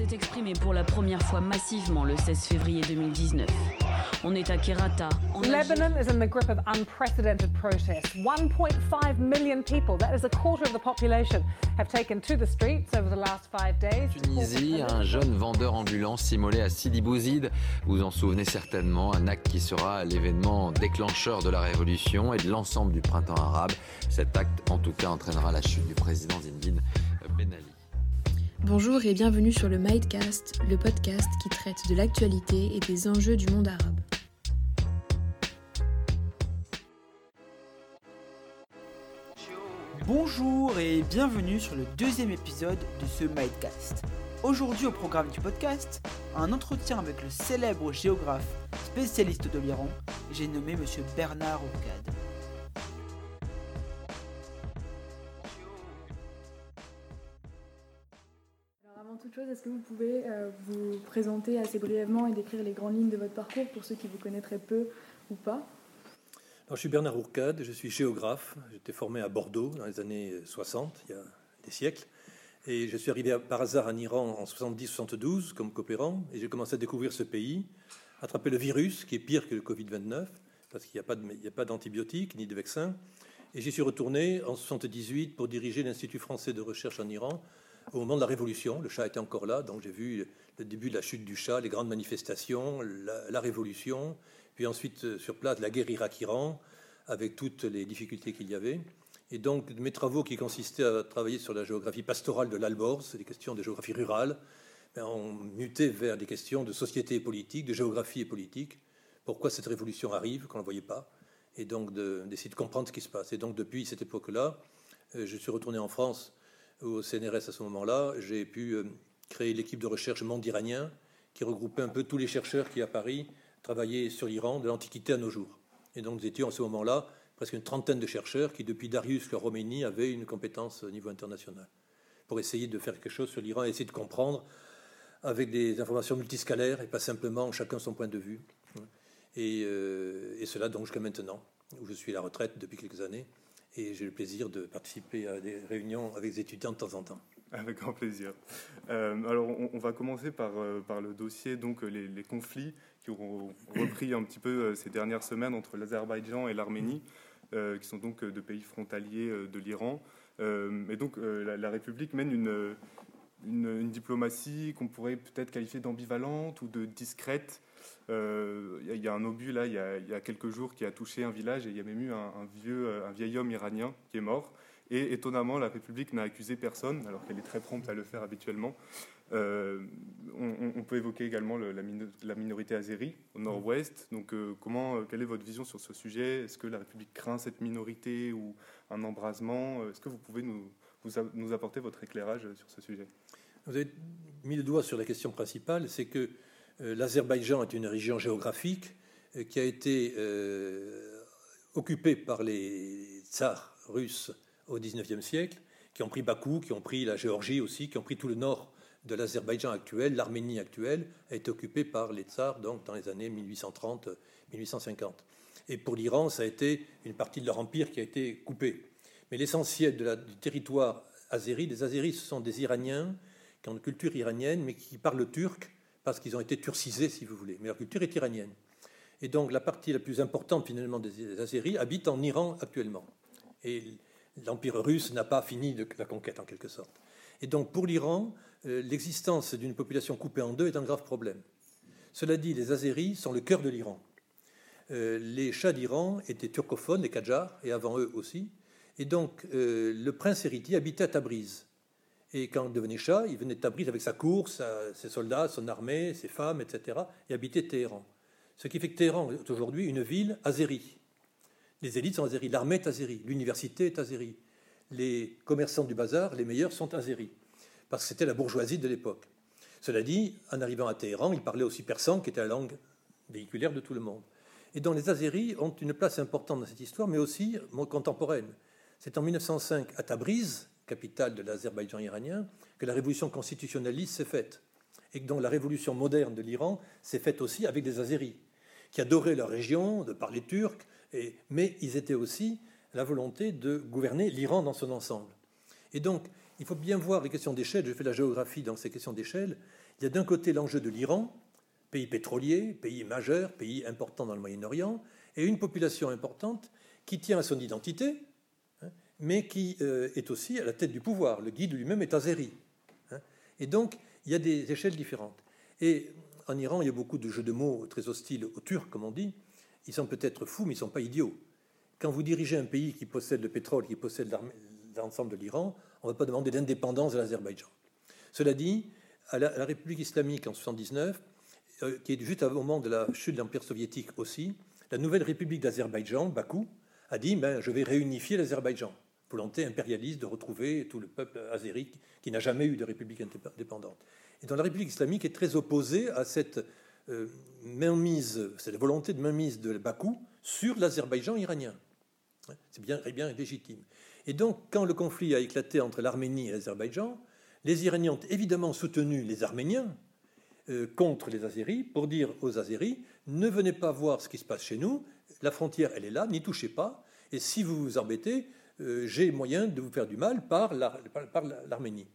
s'est exprimé pour la première fois massivement le 16 février 2019. On est à Kerata. en Lebanon is in the grip of unprecedented protests. 1.5 million people, that is a quarter of the population, have taken to the streets over the last five days. Tunisie, un jeune vendeur ambulant s'immolé à Sidi Bouzid. Vous vous en souvenez certainement, un acte qui sera l'événement déclencheur de la révolution et de l'ensemble du printemps arabe. Cet acte, en tout cas, entraînera la chute du président Zinedine. Bonjour et bienvenue sur le Midcast, le podcast qui traite de l'actualité et des enjeux du monde arabe. Bonjour et bienvenue sur le deuxième épisode de ce Midcast. Aujourd'hui au programme du podcast, un entretien avec le célèbre géographe spécialiste de l'Iran, j'ai nommé Monsieur Bernard Ourcade. Pouvez euh, vous présenter assez brièvement et décrire les grandes lignes de votre parcours pour ceux qui vous connaîtraient peu ou pas Alors, je suis Bernard Ourcade, je suis géographe. J'étais formé à Bordeaux dans les années 60, il y a des siècles. Et je suis arrivé par hasard en Iran en 70-72 comme coopérant. Et j'ai commencé à découvrir ce pays, attraper le virus, qui est pire que le Covid-29, parce qu'il n'y a pas de- il n'y a pas d'antibiotiques ni de vaccins. Et j'y suis retourné en 78 pour diriger l'Institut français de recherche en Iran au moment de la Révolution. Le Shah était encore là, donc j'ai vu le début de la chute du Shah, les grandes manifestations, la, Révolution, puis ensuite euh, sur place la guerre Irak-Iran, avec toutes les difficultés qu'il y avait. Et donc mes travaux qui consistaient à travailler sur la géographie pastorale de l'Alborz, des questions de géographie rurale, ben, ont muté vers des questions de société et politique, de géographie et politique. Pourquoi cette révolution arrive, qu'on ne voyait pas, et donc de- d'essayer de comprendre ce qui se passe. Et donc depuis cette époque-là, euh, je suis retourné en France au CNRS à ce moment-là. J'ai pu euh, créer l'équipe de recherche Monde iranien, qui regroupait un peu tous les chercheurs qui, à Paris, travaillaient sur l'Iran de l'Antiquité à nos jours. Et donc nous étions à ce moment-là presque une trentaine de chercheurs qui, depuis Darius jusqu'à Roménie, avaient une compétence au niveau international pour essayer de faire quelque chose sur l'Iran, essayer de comprendre avec des informations multiscalaires et pas simplement chacun son point de vue. Et, euh, et cela donc jusqu'à maintenant, où je suis à la retraite depuis quelques années, et j'ai le plaisir de participer à des réunions avec des étudiants de temps en temps. Avec grand plaisir. Euh, alors, on, va commencer par, euh, par le dossier, donc euh, les, conflits qui ont repris un petit peu ces dernières semaines entre l'Azerbaïdjan et l'Arménie, qui sont donc deux pays frontaliers de l'Iran. Et donc, la, République mène une, une diplomatie qu'on pourrait peut-être qualifier d'ambivalente ou de discrète. Euh, Il y, a- un obus là, il y a, quelques jours, qui a touché un village et il y a même eu un, vieux, euh, un vieil homme iranien qui est mort. Et étonnamment, la République n'a accusé personne, alors qu'elle est très prompte à le faire habituellement. Euh, on, peut évoquer également le- la, mino- la minorité azérie au nord-ouest. Donc, comment, quelle est votre vision sur ce sujet? Est-ce que la République craint cette minorité ou un embrasement? Est-ce que vous pouvez nous, vous nous apporter votre éclairage sur ce sujet? Vous avez mis le doigt sur la question principale, c'est que l'Azerbaïdjan est une région géographique euh, qui a été euh, occupée par les tsars russes au XIXe siècle, qui ont pris Bakou, qui ont pris la Géorgie aussi, qui ont pris tout le nord de l'Azerbaïdjan actuel, l'Arménie actuelle a été occupée par les tsars donc dans les années 1830-1850. Et pour l'Iran, ça a été une partie de leur empire qui a été coupée. Mais l'essentiel du territoire azéri, les Azéris, ce sont des Iraniens qui ont une culture iranienne, mais qui parlent turc parce qu'ils ont été turcisés, si vous voulez. Mais leur culture est iranienne. Et donc la partie la plus importante finalement des Azéris habite en Iran actuellement. Et l'Empire russe n'a pas fini de la conquête en quelque sorte. Et donc pour l'Iran, euh, l'existence d'une population coupée en deux est un grave problème. Cela dit, les Azéris sont le cœur de l'Iran. Euh, les Shahs d'Iran étaient turcophones, les Qadjars, et avant eux aussi. Et donc euh, le prince héritier habitait à Tabriz. Et quand il devenait Shah, il venait de Tabriz avec sa cour, sa- ses soldats, son armée, ses femmes, etc. et habitait Téhéran. Ce qui fait que Téhéran est aujourd'hui une ville azérie. Les élites sont azéries, l'armée est azérie, l'université est azérie. Les commerçants du bazar, les meilleurs, sont azéris, parce que c'était la bourgeoisie de l'époque. Cela dit, en arrivant à Téhéran, ils parlaient aussi persan, qui était la langue véhiculaire de tout le monde. Et donc les Azéris ont une place importante dans cette histoire, mais aussi contemporaine. C'est en 1905, à Tabriz, capitale de l'Azerbaïdjan iranien, que la révolution constitutionnaliste s'est faite. Et que donc la révolution moderne de l'Iran s'est faite aussi avec des Azéris, qui adoraient leur région, de parler turc, et, mais ils étaient aussi la volonté de gouverner l'Iran dans son ensemble. Et donc, il faut bien voir les questions d'échelle. Je fais la géographie dans ces questions d'échelle. Il y a d'un côté l'enjeu de l'Iran, pays pétrolier, pays majeur, pays important dans le Moyen-Orient, et une population importante qui tient à son identité, mais qui euh, est aussi à la tête du pouvoir. Le guide lui-même est azéri. Hein. Et donc, il y a des échelles différentes. Et en Iran, il y a beaucoup de jeux de mots très hostiles aux Turcs, comme on dit. Ils sont peut-être fous, mais ils ne sont pas idiots. Quand vous dirigez un pays qui possède le pétrole, qui possède l'ensemble de l'Iran, on ne va pas demander l'indépendance de l'Azerbaïdjan. Cela dit, à la, République islamique en 1979, euh, qui est juste au moment de la chute de l'Empire soviétique aussi, la nouvelle République d'Azerbaïdjan, Bakou, a dit ben, Je vais réunifier l'Azerbaïdjan. Volonté impérialiste de retrouver tout le peuple azéri qui n'a jamais eu de république indépendante. Et dans la République islamique est très opposée à cette euh, mainmise, cette volonté de mainmise de Bakou sur l'Azerbaïdjan iranien. C'est bien, bien légitime. Et donc, quand le conflit a éclaté entre l'Arménie et l'Azerbaïdjan, les Iraniens ont évidemment soutenu les Arméniens euh, contre les Azéris pour dire aux Azéris ne venez pas voir ce qui se passe chez nous, la frontière elle est là, n'y touchez pas, et si vous vous embêtez, j'ai moyen de vous faire du mal par l'Arménie.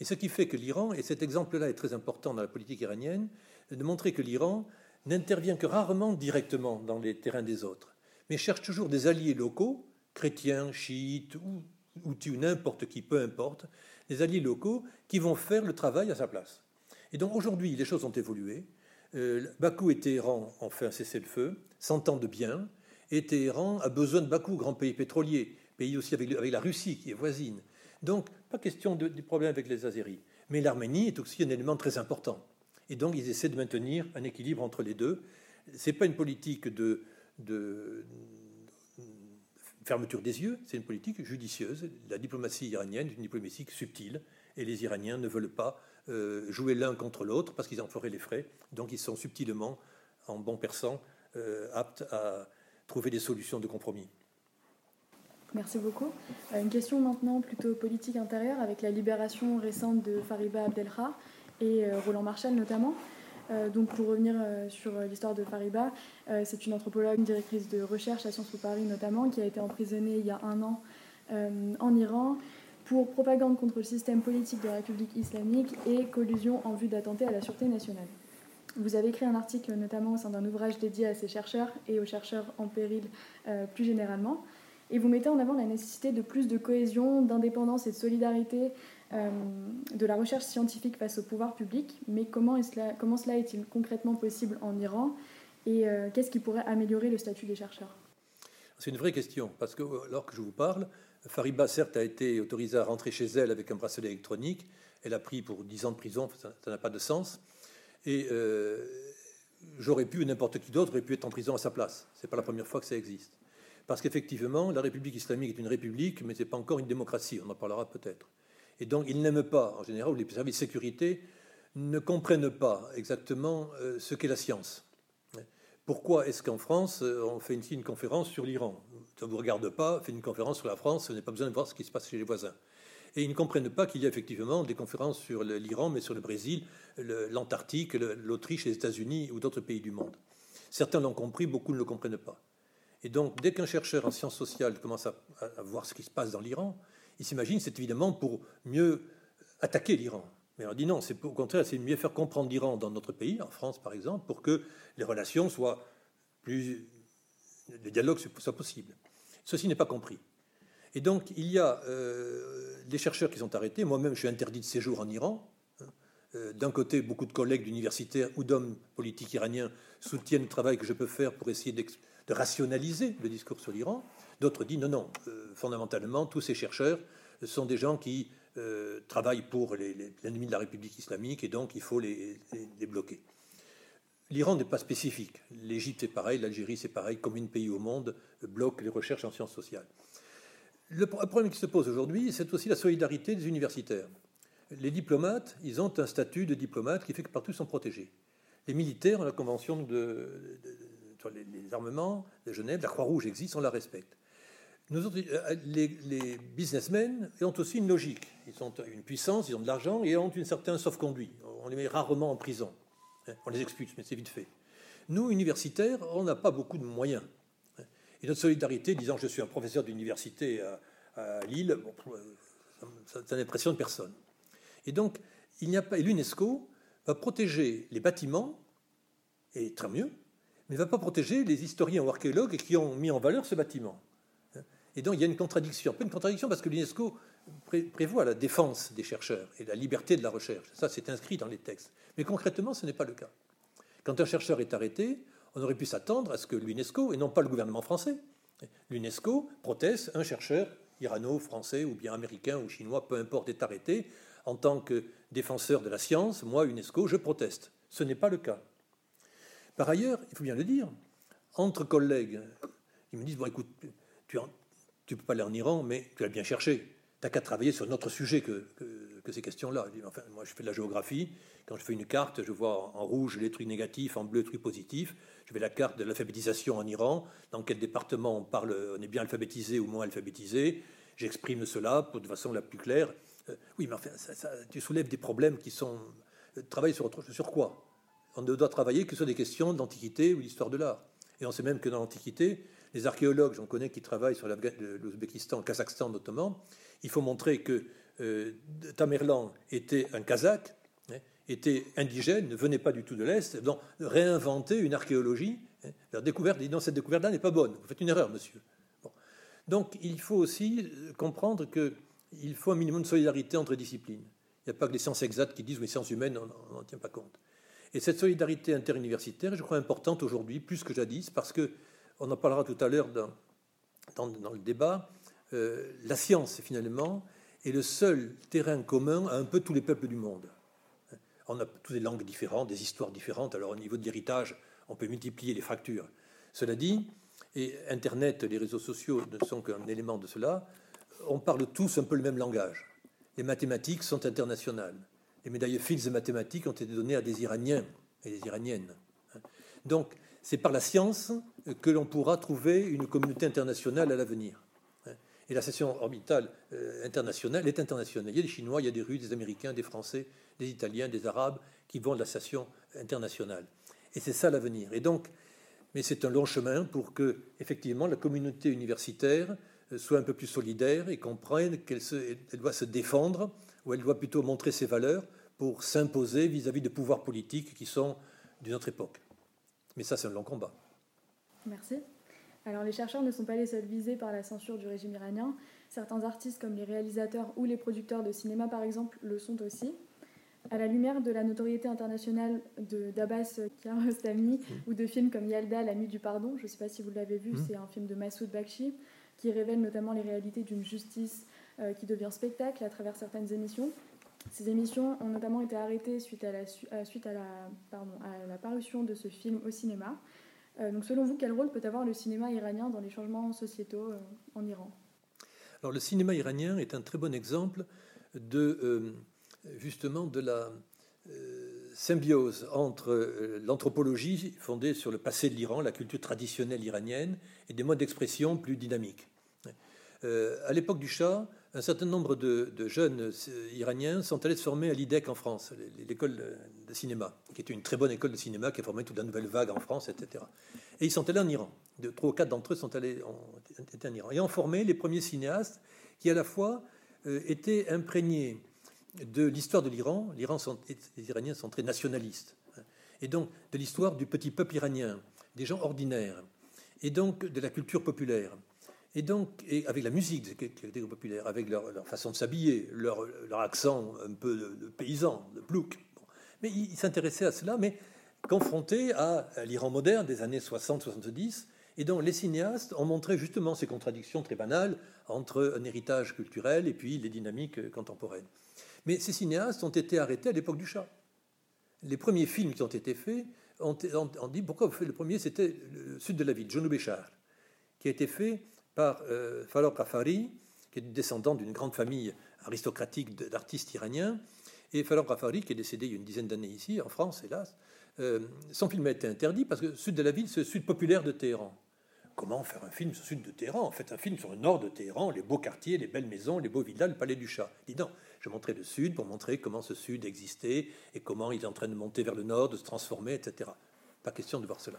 Et ce qui fait que l'Iran, et cet exemple-là est très important dans la politique iranienne, de montrer que l'Iran n'intervient que rarement directement dans les terrains des autres, mais cherche toujours des alliés locaux, chrétiens, chiites ou, ou n'importe qui, peu importe, des alliés locaux qui vont faire le travail à sa place. Et donc aujourd'hui, les choses ont évolué. Euh, Bakou et Téhéran ont fait un cessez-le-feu, s'entendent bien, et Téhéran a besoin de Bakou, grand pays pétrolier, pays aussi avec, la Russie qui est voisine. Donc, pas question de, du problème avec les Azéris. Mais l'Arménie est aussi un élément très important. Et donc, ils essaient de maintenir un équilibre entre les deux. Ce n'est pas une politique de, de fermeture des yeux, c'est une politique judicieuse. La diplomatie iranienne est une diplomatie subtile, et les Iraniens ne veulent pas euh, jouer l'un contre l'autre parce qu'ils en feraient les frais. Donc ils sont subtilement, en bon persan, euh, aptes à trouver des solutions de compromis. Merci beaucoup. Euh, une question maintenant plutôt politique intérieure avec la libération récente de Fariba Abdelha et Roland Marshall notamment. donc pour revenir sur l'histoire de Fariba, c'est une anthropologue, directrice de recherche à Sciences Po Paris notamment, qui a été emprisonnée il y a un an en Iran pour propagande contre le système politique de la République islamique et collusion en vue d'attenter à la sûreté nationale. Vous avez écrit un article notamment au sein d'un ouvrage dédié à ces chercheurs et aux chercheurs en péril euh, plus généralement, et vous mettez en avant la nécessité de plus de cohésion, d'indépendance et de solidarité euh, de la recherche scientifique face au pouvoir public. Mais comment, est cela, comment cela est-il concrètement possible en Iran? Et euh, qu'est-ce qui pourrait améliorer le statut des chercheurs? C'est une vraie question, parce que alors que je vous parle, Fariba, certes, a été autorisée à rentrer chez elle avec un bracelet électronique. Elle a pris pour 10 ans de prison, ça n'a pas de sens. Et euh, j'aurais pu, n'importe qui d'autre aurait pu être en prison à sa place. Ce n'est pas la première fois que ça existe. Parce qu'effectivement, la République islamique est une république, mais ce n'est pas encore une démocratie. On en parlera peut-être. Et donc, ils n'aiment pas, en général, les services de sécurité ne comprennent pas exactement euh, ce qu'est la science. Pourquoi est-ce qu'en France, euh, on fait une, conférence sur l'Iran? Ça ne vous regarde pas, fait une conférence sur la France, vous n'avez pas besoin de voir ce qui se passe chez les voisins. Et ils ne comprennent pas qu'il y a effectivement des conférences sur l'Iran, mais sur le Brésil, l'Antarctique, l'Autriche, les États-Unis ou d'autres pays du monde. Certains l'ont compris, beaucoup ne le comprennent pas. Et donc, dès qu'un chercheur en sciences sociales commence à, voir ce qui se passe dans l'Iran, il s'imagine c'est évidemment pour mieux attaquer l'Iran. Mais on dit non, c'est au contraire, c'est mieux faire comprendre l'Iran dans notre pays, en France par exemple, pour que les relations soient plus. le dialogue soit possible. Ceci n'est pas compris. Et donc, il y a euh, des chercheurs qui sont arrêtés. Moi-même, je suis interdit de séjour en Iran. Hein. Euh, d'un côté, beaucoup de collègues d'universitaires ou d'hommes politiques iraniens soutiennent le travail que je peux faire pour essayer de rationaliser le discours sur l'Iran. D'autres disent non, non, euh, fondamentalement, tous ces chercheurs sont des gens qui euh, travaillent pour l'ennemi de la République islamique et donc il faut les, bloquer. L'Iran n'est pas spécifique. L'Égypte c'est pareil, l'Algérie c'est pareil, combien de pays au monde bloquent les recherches en sciences sociales. Le problème qui se pose aujourd'hui, c'est aussi la solidarité des universitaires. Les diplomates, ils ont un statut de diplomate qui fait que partout ils sont protégés. Les militaires ont la convention de, les, armements de Genève, la Croix-Rouge existe, on la respecte. Euh, les, businessmen ont aussi une logique. Ils ont une puissance, ils ont de l'argent et ont une certaine sauf-conduit. On les met rarement en prison. On les expulse, mais c'est vite fait. Nous, universitaires, on n'a pas beaucoup de moyens. Et notre solidarité, disant je suis un professeur d'université à, Lille, bon, ça, n'impressionne personne. Et donc, l'UNESCO va protéger les bâtiments, et très mieux, ne va pas protéger les historiens ou archéologues qui ont mis en valeur ce bâtiment. Et donc il y a une contradiction. Pas une contradiction parce que l'UNESCO prévoit la défense des chercheurs et la liberté de la recherche. Ça, c'est inscrit dans les textes. Mais concrètement, ce n'est pas le cas. Quand un chercheur est arrêté, on aurait pu s'attendre à ce que l'UNESCO, et non pas le gouvernement français, l'UNESCO proteste un chercheur irano-français ou bien américain ou chinois, peu importe, est arrêté. En tant que défenseur de la science, moi, UNESCO, je proteste. Ce n'est pas le cas. Par ailleurs, il faut bien le dire, entre collègues, ils me disent, bon écoute, tu peux pas aller en Iran, mais tu as bien cherché n'as qu'à travailler sur notre sujet que, ces questions-là. Moi, je fais de la géographie. Quand je fais une carte, je vois en rouge les trucs négatifs, en bleu les trucs positifs. Je fais la carte de l'alphabétisation en Iran. Dans quel département on parle, on est bien alphabétisé ou moins alphabétisé. J'exprime cela pour, de façon la plus claire. Euh, oui, mais enfin, tu soulèves des problèmes qui sont. Euh, travailler sur, sur quoi? On ne doit travailler que sur des questions d'antiquité ou d'histoire de l'art. Et on sait même que dans l'Antiquité, les archéologues, j'en connais qui travaillent sur l'Ouzbékistan, le Kazakhstan notamment, il faut montrer que euh, Tamerlan était un Kazakh, hein, était indigène, ne venait pas du tout de l'Est, donc réinventer une archéologie. Hein, la découverte, non, cette découverte-là n'est pas bonne, vous faites une erreur, monsieur. Donc il faut aussi euh, comprendre qu'il faut un minimum de solidarité entre disciplines. Il n'y a pas que les sciences exactes qui disent, ou les sciences humaines, on n'en tient pas compte. Et cette solidarité interuniversitaire, je crois importante aujourd'hui, plus que jadis, parce que, on en parlera tout à l'heure dans, le débat, euh, la science, finalement, est le seul terrain commun à un peu tous les peuples du monde. On a toutes des langues différentes, des histoires différentes, alors au niveau de l'héritage, on peut multiplier les fractures. Cela dit, et Internet, les réseaux sociaux ne sont qu'un élément de cela, on parle tous un peu le même langage. Les mathématiques sont internationales. Les médailles Fields de mathématiques ont été données à des Iraniens et des Iraniennes. Donc, c'est par la science que l'on pourra trouver une communauté internationale à l'avenir. Et la station orbitale euh, internationale est internationale. Il y a des Chinois, il y a des Russes, des Américains, des Français, des Italiens, des Arabes qui vont de la station internationale. Et c'est ça l'avenir. Et donc, mais c'est un long chemin pour que, effectivement, la communauté universitaire euh, soit un peu plus solidaire et comprenne qu'elle doit se défendre, ou elle doit plutôt montrer ses valeurs pour s'imposer vis-à-vis de pouvoirs politiques qui sont d'une autre époque. Mais ça, c'est un long combat. Merci. Alors les chercheurs ne sont pas les seuls visés par la censure du régime iranien. Certains artistes comme les réalisateurs ou les producteurs de cinéma par exemple le sont aussi. À la lumière de la notoriété internationale d'Abbas Kiarostami mmh. ou de films comme Yalda, La nuit du pardon, je ne sais pas si vous l'avez vu, mmh. c'est un film de Massoud Bakshi qui révèle notamment les réalités d'une justice qui devient spectacle à travers certaines émissions. Ces émissions ont notamment été arrêtées suite à la, suite à la, pardon, à la parution de ce film au cinéma. Euh, donc selon vous, quel rôle peut avoir le cinéma iranien dans les changements sociétaux euh, en Iran? Alors le cinéma iranien est un très bon exemple de euh, justement de la symbiose entre l'anthropologie fondée sur le passé de l'Iran, la culture traditionnelle iranienne, et des modes d'expression plus dynamiques. à l'époque du Shah, un certain nombre de, jeunes euh, iraniens sont allés se former à l'IDEC en France, l'école de cinéma, qui était une très bonne école de cinéma qui a formé toute la nouvelle vague en France, etc. Et ils sont allés en Iran. De, trois ou quatre d'entre eux sont allés en, Iran et ont formé les premiers cinéastes qui, à la fois, euh, étaient imprégnés de l'histoire de l'Iran. L'Iran, les Iraniens sont très nationalistes, hein, et donc de l'histoire du petit peuple iranien, des gens ordinaires, et donc de la culture populaire. Et donc, avec la musique était populaire, avec leur, façon de s'habiller, leur, accent un peu paysan, de plouc. Mais ils s'intéressaient à cela, mais confrontés à, l'Iran moderne des années 60-70, et donc les cinéastes ont montré justement ces contradictions très banales entre un héritage culturel et puis les dynamiques contemporaines. Mais ces cinéastes ont été arrêtés à l'époque du Shah. Les premiers films qui ont été faits ont, dit pourquoi vous faites le premier? C'était le sud de la ville, Jonou Béchar, qui a été fait par euh, Farok Rafari, qui est descendant d'une grande famille aristocratique d'artistes iraniens. Et Farok Rafari, qui est décédé il y a une dizaine d'années ici, en France, hélas, euh, son film a été interdit parce que le sud de la ville, c'est le sud populaire de Téhéran. Comment faire un film sur le sud de Téhéran? En fait, un film sur le nord de Téhéran, les beaux quartiers, les belles maisons, les beaux villas, le palais du. Il dit non, je montrais le sud pour montrer comment ce sud existait et comment il est en train de monter vers le nord, de se transformer, etc. Pas question de voir cela.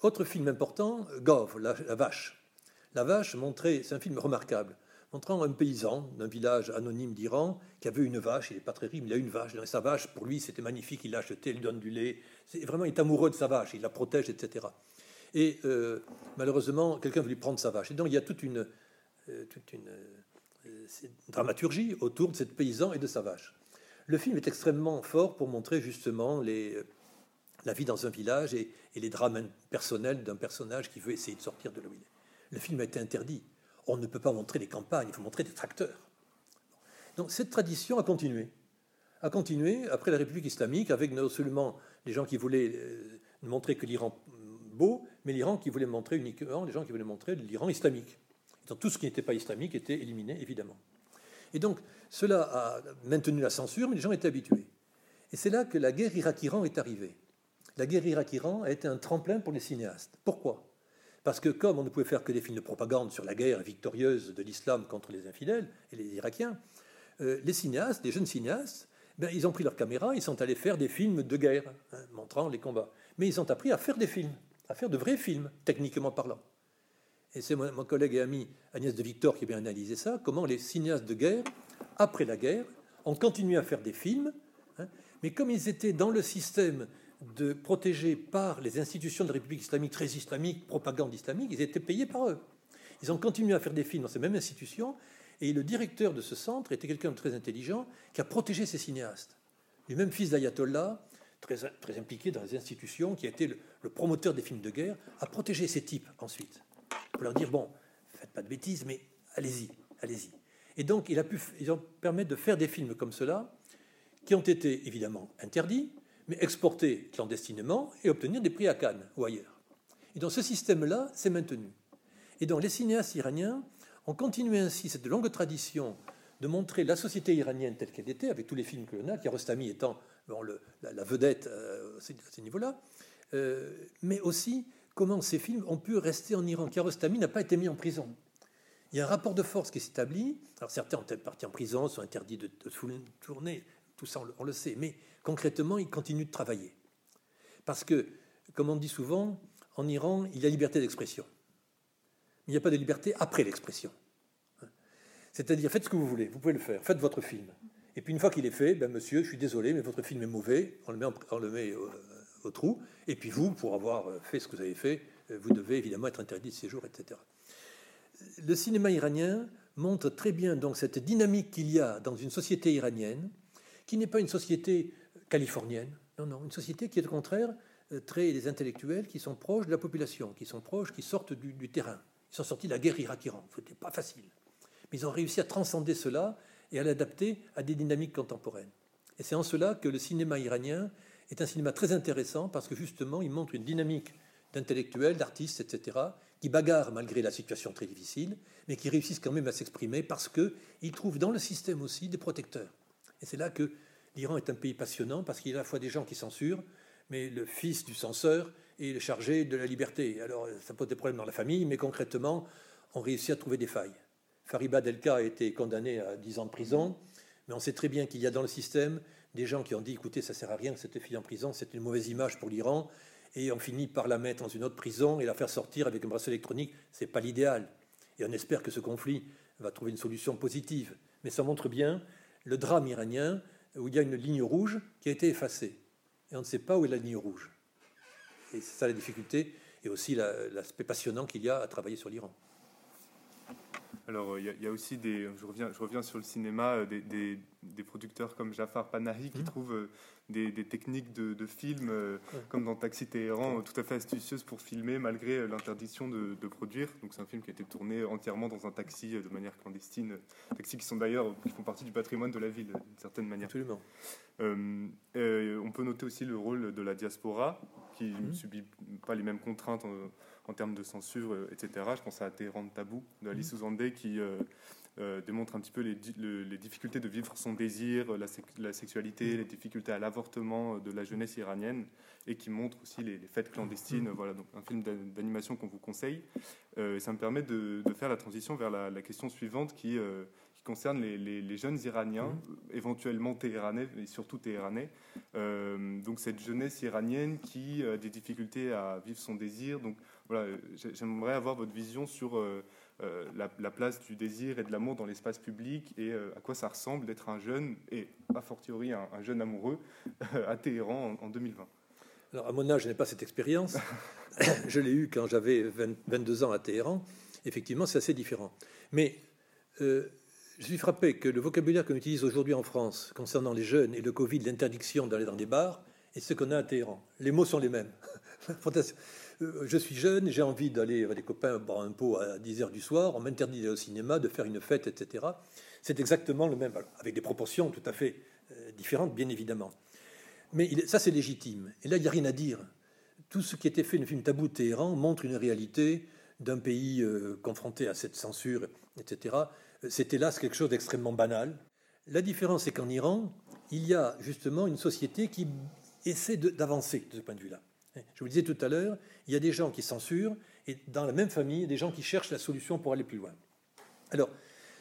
Autre film important, Gov, la vache, la vache montrait, c'est un film remarquable, montrant un paysan d'un village anonyme d'Iran qui avait une vache, il n'est pas très riche, il a une vache, sa vache, pour lui, c'était magnifique, il l'a achetée, il lui donne du lait, c'est, vraiment, il est amoureux de sa vache, il la protège, etc. Et euh, malheureusement, quelqu'un veut lui prendre sa vache. Et donc, il y a toute une, euh, toute une dramaturgie autour de cette paysan et de sa vache. Le film est extrêmement fort pour montrer justement la vie dans un village et, les drames personnels d'un personnage qui veut essayer de sortir de là. Le film a été interdit. On ne peut pas montrer les campagnes, il faut montrer des tracteurs. Donc cette tradition a continué. A continué après la République islamique avec non seulement les gens qui voulaient euh, montrer que l'Iran beau, mais l'Iran qui voulait montrer uniquement les gens qui voulaient montrer l'Iran islamique. Donc tout ce qui n'était pas islamique était éliminé, évidemment. Et donc cela a maintenu la censure, mais les gens étaient habitués. Et c'est là que la guerre Irak-Iran est arrivée. La guerre Irak-Iran a été un tremplin pour les cinéastes. Pourquoi? Parce que comme on ne pouvait faire que des films de propagande sur la guerre victorieuse de l'islam contre les infidèles et les Irakiens, euh, les cinéastes, les jeunes cinéastes, ben, ils ont pris leur caméra, ils sont allés faire des films de guerre, hein, montrant les combats. Mais ils ont appris à faire des films, à faire de vrais films, techniquement parlant. Et c'est mon, collègue et ami Agnès de Victor qui a bien analysé ça, comment les cinéastes de guerre, après la guerre, ont continué à faire des films, hein, mais comme ils étaient dans le système de protégés par les institutions de la République islamique, très islamique, propagande islamique, ils étaient payés par eux. Ils ont continué à faire des films dans ces mêmes institutions, et le directeur de ce centre était quelqu'un de très intelligent qui a protégé ces cinéastes. Lui-même fils d'ayatollah, très, très impliqué dans les institutions, qui a été le, le promoteur des films de guerre, a protégé ces types ensuite pour leur dire bon, faites pas de bêtises, mais allez-y, allez-y. Et donc, il a pu, ils ont permis de faire des films comme cela, qui ont été évidemment interdits, mais exportés clandestinement et obtenir des prix à Cannes ou ailleurs. Et dans ce système-là, c'est maintenu. Et donc, les cinéastes iraniens ont continué ainsi cette longue tradition de montrer la société iranienne telle qu'elle était, avec tous les films que l'on a, Kiarostami étant la, vedette euh, à ce niveau-là, euh, mais aussi comment ces films ont pu rester en Iran. Kiarostami n'a pas été mis en prison. Il y a un rapport de force qui s'établit. Alors certains ont été partis en prison, sont interdits de, tourner, ça on le, sait, mais concrètement, ils continuent de travailler. Parce que, comme on dit souvent, en Iran, il y a liberté d'expression. Il n'y a pas de liberté après l'expression. C'est-à-dire, faites ce que vous voulez, vous pouvez le faire, faites votre film. Et puis une fois qu'il est fait, ben monsieur, je suis désolé, mais votre film est mauvais, on le met, on le met euh, au trou. Et puis vous, pour avoir fait ce que vous avez fait, euh, vous devez évidemment être interdit de séjour, etc. Le cinéma iranien montre très bien donc cette dynamique qu'il y a dans une société iranienne, qui n'est pas une société californienne, non, non, une société qui est au contraire euh, très des intellectuels qui sont proches de la population, qui sont proches, qui sortent du, terrain. Ils sont sortis de la guerre Irak-Iran. C'était pas facile, mais ils ont réussi à transcender cela et à l'adapter à des dynamiques contemporaines. Et c'est en cela que le cinéma iranien est un cinéma très intéressant parce que justement, il montre une dynamique d'intellectuels, d'artistes, etc., qui bagarrent malgré la situation très difficile, mais qui réussissent quand même à s'exprimer parce qu'ils trouvent dans le système aussi des protecteurs. Et c'est là que l'Iran est un pays passionnant parce qu'il y a à la fois des gens qui censurent, mais le fils du censeur est le chargé de la liberté. Alors ça pose des problèmes dans la famille, mais concrètement, on réussit à trouver des failles. Fariba Delka a été condamné à 10 ans de prison, mais on sait très bien qu'il y a dans le système des gens qui ont dit écoutez, ça sert à rien que cette fille en prison, c'est une mauvaise image pour l'Iran, et on finit par la mettre dans une autre prison et la faire sortir avec un bracelet électronique. C'est pas l'idéal. Et on espère que ce conflit va trouver une solution positive. Mais ça montre bien le drame iranien où il y a une ligne rouge qui a été effacée. Et on ne sait pas où est la ligne rouge. Et c'est ça la difficulté et aussi l'aspect passionnant qu'il y a à travailler sur l'Iran. Alors, il y, a aussi des. Je reviens, je reviens sur le cinéma, euh, des, des, producteurs comme Jafar Panahi qui mmh. trouvent euh, des, techniques de, de film, euh, comme dans Taxi Téhéran, tout à fait astucieuses pour filmer malgré l'interdiction de, produire. Donc, c'est un film qui a été tourné entièrement dans un taxi de manière clandestine. Taxis qui sont d'ailleurs, qui font partie du patrimoine de la ville, d'une certaine manière. Absolument. on peut noter aussi le rôle de la diaspora, qui ne mmh. subit pas les mêmes contraintes en termes de censure, euh, etc. Je pense à Téhéran Tabou de Alice mmh. Ouzandé qui euh, euh, démontre un petit peu les, les, difficultés de vivre son désir, la, sexualité, mmh. les difficultés à l'avortement de la jeunesse iranienne et qui montre aussi les, fêtes clandestines. Mmh. Voilà, donc un film d'animation qu'on vous conseille. ça me permet de, faire la transition vers la, question suivante qui, qui concerne les, jeunes Iraniens, mmh. éventuellement téhéranais, mais surtout téhéranais. donc cette jeunesse iranienne qui a des difficultés à vivre son désir. Donc voilà, j'aimerais avoir votre vision sur euh, la, place du désir et de l'amour dans l'espace public et euh, à quoi ça ressemble d'être un jeune, et a fortiori un, jeune amoureux, à Téhéran en, 2020. Alors, à mon âge, je n'ai pas cette expérience. je l'ai eu quand j'avais 22 ans à Téhéran. Effectivement, c'est assez différent. Mais euh, je suis frappé que le vocabulaire qu'on utilise aujourd'hui en France concernant les jeunes et le Covid, l'interdiction d'aller dans des bars, et ce qu'on a à Téhéran. Les mots sont les mêmes. Euh, je suis jeune, j'ai envie d'aller avec des copains boire un pot à 10 heures du soir, on m'interdit d'aller au cinéma, de faire une fête, etc. C'est exactement le même, avec des proportions tout à fait euh, différentes, bien évidemment. Mais ça, c'est légitime. Et là, il n'y a rien à dire. Tout ce qui était fait dans le film Tabou Téhéran montre une réalité d'un pays euh, confronté à cette censure, etc. C'est hélas quelque chose d'extrêmement banal. La différence, c'est qu'en Iran, il y a justement une société qui essaie d'avancer de ce point de vue-là. Je vous le disais tout à l'heure, il y a des gens qui censurent, et dans la même famille, il y a des gens qui cherchent la solution pour aller plus loin. Alors,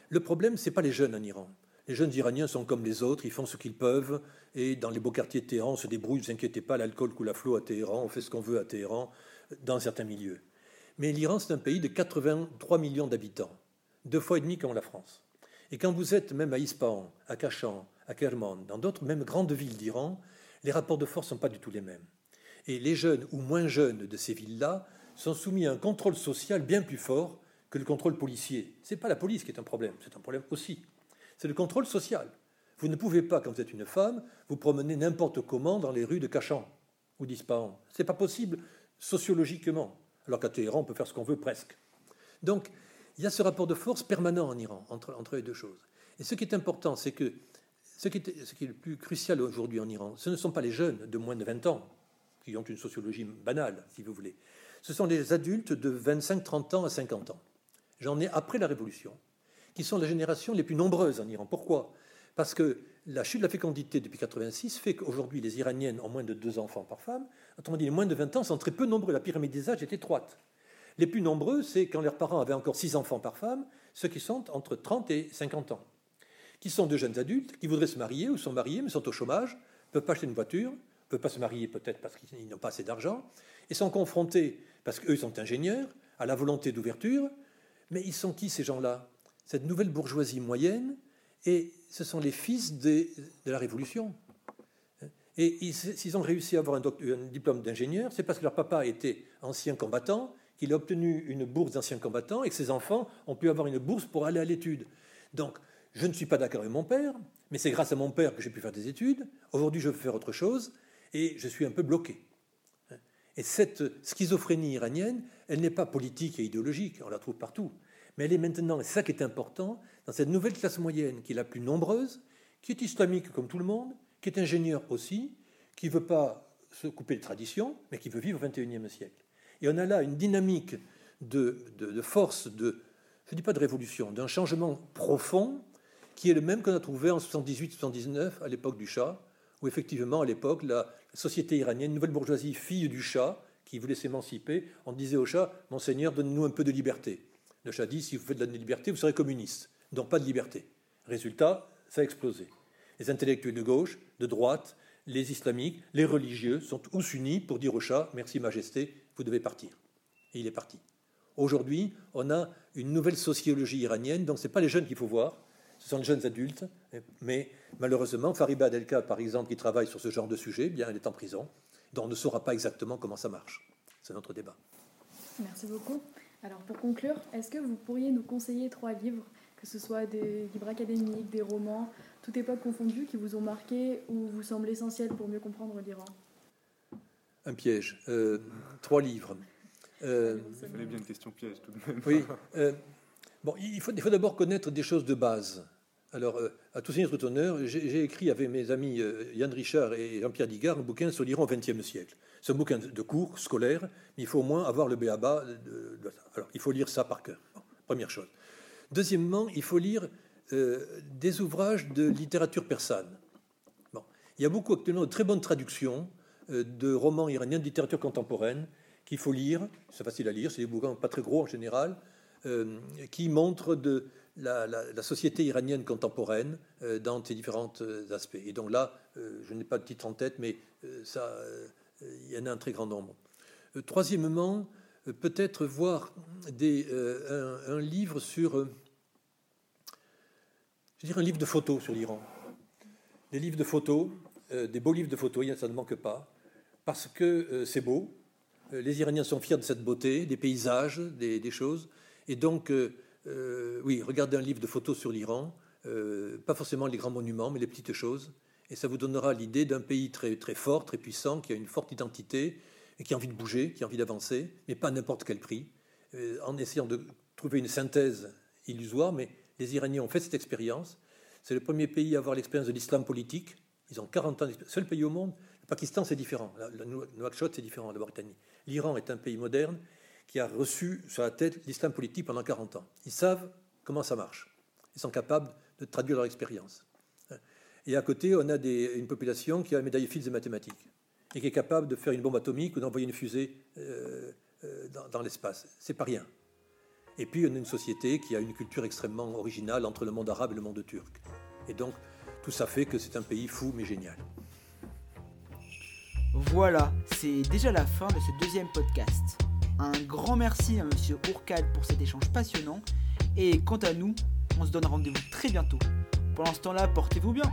le problème, ce n'est pas les jeunes en Iran. Les jeunes iraniens sont comme les autres, ils font ce qu'ils peuvent, et dans les beaux quartiers de Téhéran, on se débrouille, ne vous inquiétez pas, l'alcool coule à flot à Téhéran, on fait ce qu'on veut à Téhéran, dans certains milieux. Mais l'Iran, c'est un pays de 83 millions d'habitants, deux fois et demi comme la France. Et quand vous êtes même à Ispahan, à Kachan, à Kerman, dans d'autres, même grandes villes d'Iran, les rapports de force ne sont pas du tout les mêmes. Et les jeunes ou moins jeunes de ces villes-là sont soumis à un contrôle social bien plus fort que le contrôle policier. Ce n'est pas la police qui est un problème, c'est un problème aussi. C'est le contrôle social. Vous ne pouvez pas, quand vous êtes une femme, vous promener n'importe comment dans les rues de Cachan ou d'Ispahan. Ce n'est pas possible sociologiquement, alors qu'à Téhéran, on peut faire ce qu'on veut presque. Donc, il y a ce rapport de force permanent en Iran entre, entre les deux choses. Et ce qui est important, c'est que ce qui, est, ce qui est le plus crucial aujourd'hui en Iran, ce ne sont pas les jeunes de moins de 20 ans, qui ont une sociologie banale, si vous voulez. Ce sont les adultes de 25, 30 ans à 50 ans. J'en ai après la Révolution, qui sont les générations les plus nombreuses en Iran. Pourquoi? Parce que la chute de la fécondité depuis 86 fait qu'aujourd'hui, les Iraniennes ont moins de deux enfants par femme. Autrement dit, les moins de 20 ans sont très peu nombreux. La pyramide des âges est étroite. Les plus nombreux, c'est quand leurs parents avaient encore six enfants par femme, ceux qui sont entre 30 et 50 ans, qui sont de jeunes adultes, qui voudraient se marier ou sont mariés, mais sont au chômage, ne peuvent pas acheter une voiture, ne peuvent pas se marier peut-être parce qu'ils n'ont pas assez d'argent, et sont confrontés, parce qu'eux sont ingénieurs, à la volonté d'ouverture. Mais ils sont qui ces gens-là? Cette nouvelle bourgeoisie moyenne, et ce sont les fils de la Révolution. Et s'ils ont réussi à avoir un, un diplôme d'ingénieur, c'est parce que leur papa était ancien combattant, qu'il a obtenu une bourse d'ancien combattant, et que ses enfants ont pu avoir une bourse pour aller à l'étude. Donc, je ne suis pas d'accord avec mon père, mais c'est grâce à mon père que j'ai pu faire des études. Aujourd'hui, je veux faire autre chose et je suis un peu bloqué. Et cette schizophrénie iranienne, elle n'est pas politique et idéologique, on la trouve partout, mais elle est maintenant, et c'est ça qui est important, dans cette nouvelle classe moyenne qui est la plus nombreuse, qui est islamique comme tout le monde, qui est ingénieur aussi, qui ne veut pas se couper de tradition, mais qui veut vivre au XXIe siècle. Et on a là une dynamique de, de force, de, je ne dis pas de révolution, d'un changement profond qui est le même qu'on a trouvé en 78-79 à l'époque du Shah, où effectivement, à l'époque, la société iranienne, nouvelle bourgeoisie, fille du Shah, qui voulait s'émanciper, on disait au Shah, Monseigneur, donne-nous un peu de liberté. Le Shah dit, si vous faites de la liberté, vous serez communiste. Donc pas de liberté. Résultat, ça a explosé. Les intellectuels de gauche, de droite, les islamiques, les religieux sont tous unis pour dire au Shah, merci Majesté, vous devez partir. Et il est parti. Aujourd'hui, on a une nouvelle sociologie iranienne, donc ce n'est pas les jeunes qu'il faut voir, ce sont de jeunes adultes, mais malheureusement, Fariba Adelka, par exemple, qui travaille sur ce genre de sujet, eh bien, elle est en prison, donc on ne saura pas exactement comment ça marche. C'est notre débat. Merci beaucoup. Alors pour conclure, est-ce que vous pourriez nous conseiller trois livres, que ce soit des livres académiques, des romans, toute époque confondue, qui vous ont marqué ou vous semblent essentiels pour mieux comprendre l'Iran? Un piège. Euh, trois livres. Euh, Il fallait bien une question piège tout de même. Oui. Euh, Bon, il faut, d'abord connaître des choses de base. Alors, euh, à tout notre honneur, j'ai écrit avec mes amis Yann Richard et Jean-Pierre Digard un bouquin sur l'Iran au XXe siècle. C'est un bouquin de cours scolaire, mais il faut au moins avoir le béaba. De, Alors, il faut lire ça par cœur. première chose. Deuxièmement, il faut lire des ouvrages de littérature persane. Bon. Il y a beaucoup actuellement de très bonnes traductions de romans iraniens de littérature contemporaine qu'il faut lire. C'est facile à lire, c'est des bouquins pas très gros en général, euh, qui montre de, la, société iranienne contemporaine dans ses différents aspects. Et donc là, je n'ai pas de titre en tête, mais ça, il y en a un très grand nombre. troisièmement, peut-être voir un, livre sur, je dire un livre de photos sur l'Iran. Des livres de photos, des beaux livres de photos, ça ne manque pas, parce que c'est beau, euh, les Iraniens sont fiers de cette beauté, des paysages, des, choses. Et donc, euh, euh, oui, regardez un livre de photos sur l'Iran, pas forcément les grands monuments, mais les petites choses. Et ça vous donnera l'idée d'un pays très, très fort, très puissant, qui a une forte identité, et qui a envie de bouger, qui a envie d'avancer, mais pas à n'importe quel prix, en essayant de trouver une synthèse illusoire. Mais les Iraniens ont fait cette expérience. C'est le premier pays à avoir l'expérience de l'islam politique. Ils ont 40 ans Seul pays au monde. Pakistan, c'est différent. Le Nouakchott, c'est différent, la Mauritanie. L'Iran est un pays moderne qui a reçu sur la tête l'islam politique pendant 40 ans. Ils savent comment ça marche. Ils sont capables de traduire leur expérience. Et à côté, on a une population qui a la médaille Fields des mathématiques et qui est capable de faire une bombe atomique ou d'envoyer une fusée euh, euh, dans, dans l'espace. C'est pas rien. Et puis, on a une société qui a une culture extrêmement originale entre le monde arabe et le monde turc. Et donc, tout ça fait que c'est un pays fou mais génial. Voilà, c'est déjà la fin de ce deuxième podcast. Un grand merci à Monsieur Ourcade pour cet échange passionnant. Et quant à nous, on se donne rendez-vous très bientôt. Pendant ce temps-là, portez-vous bien.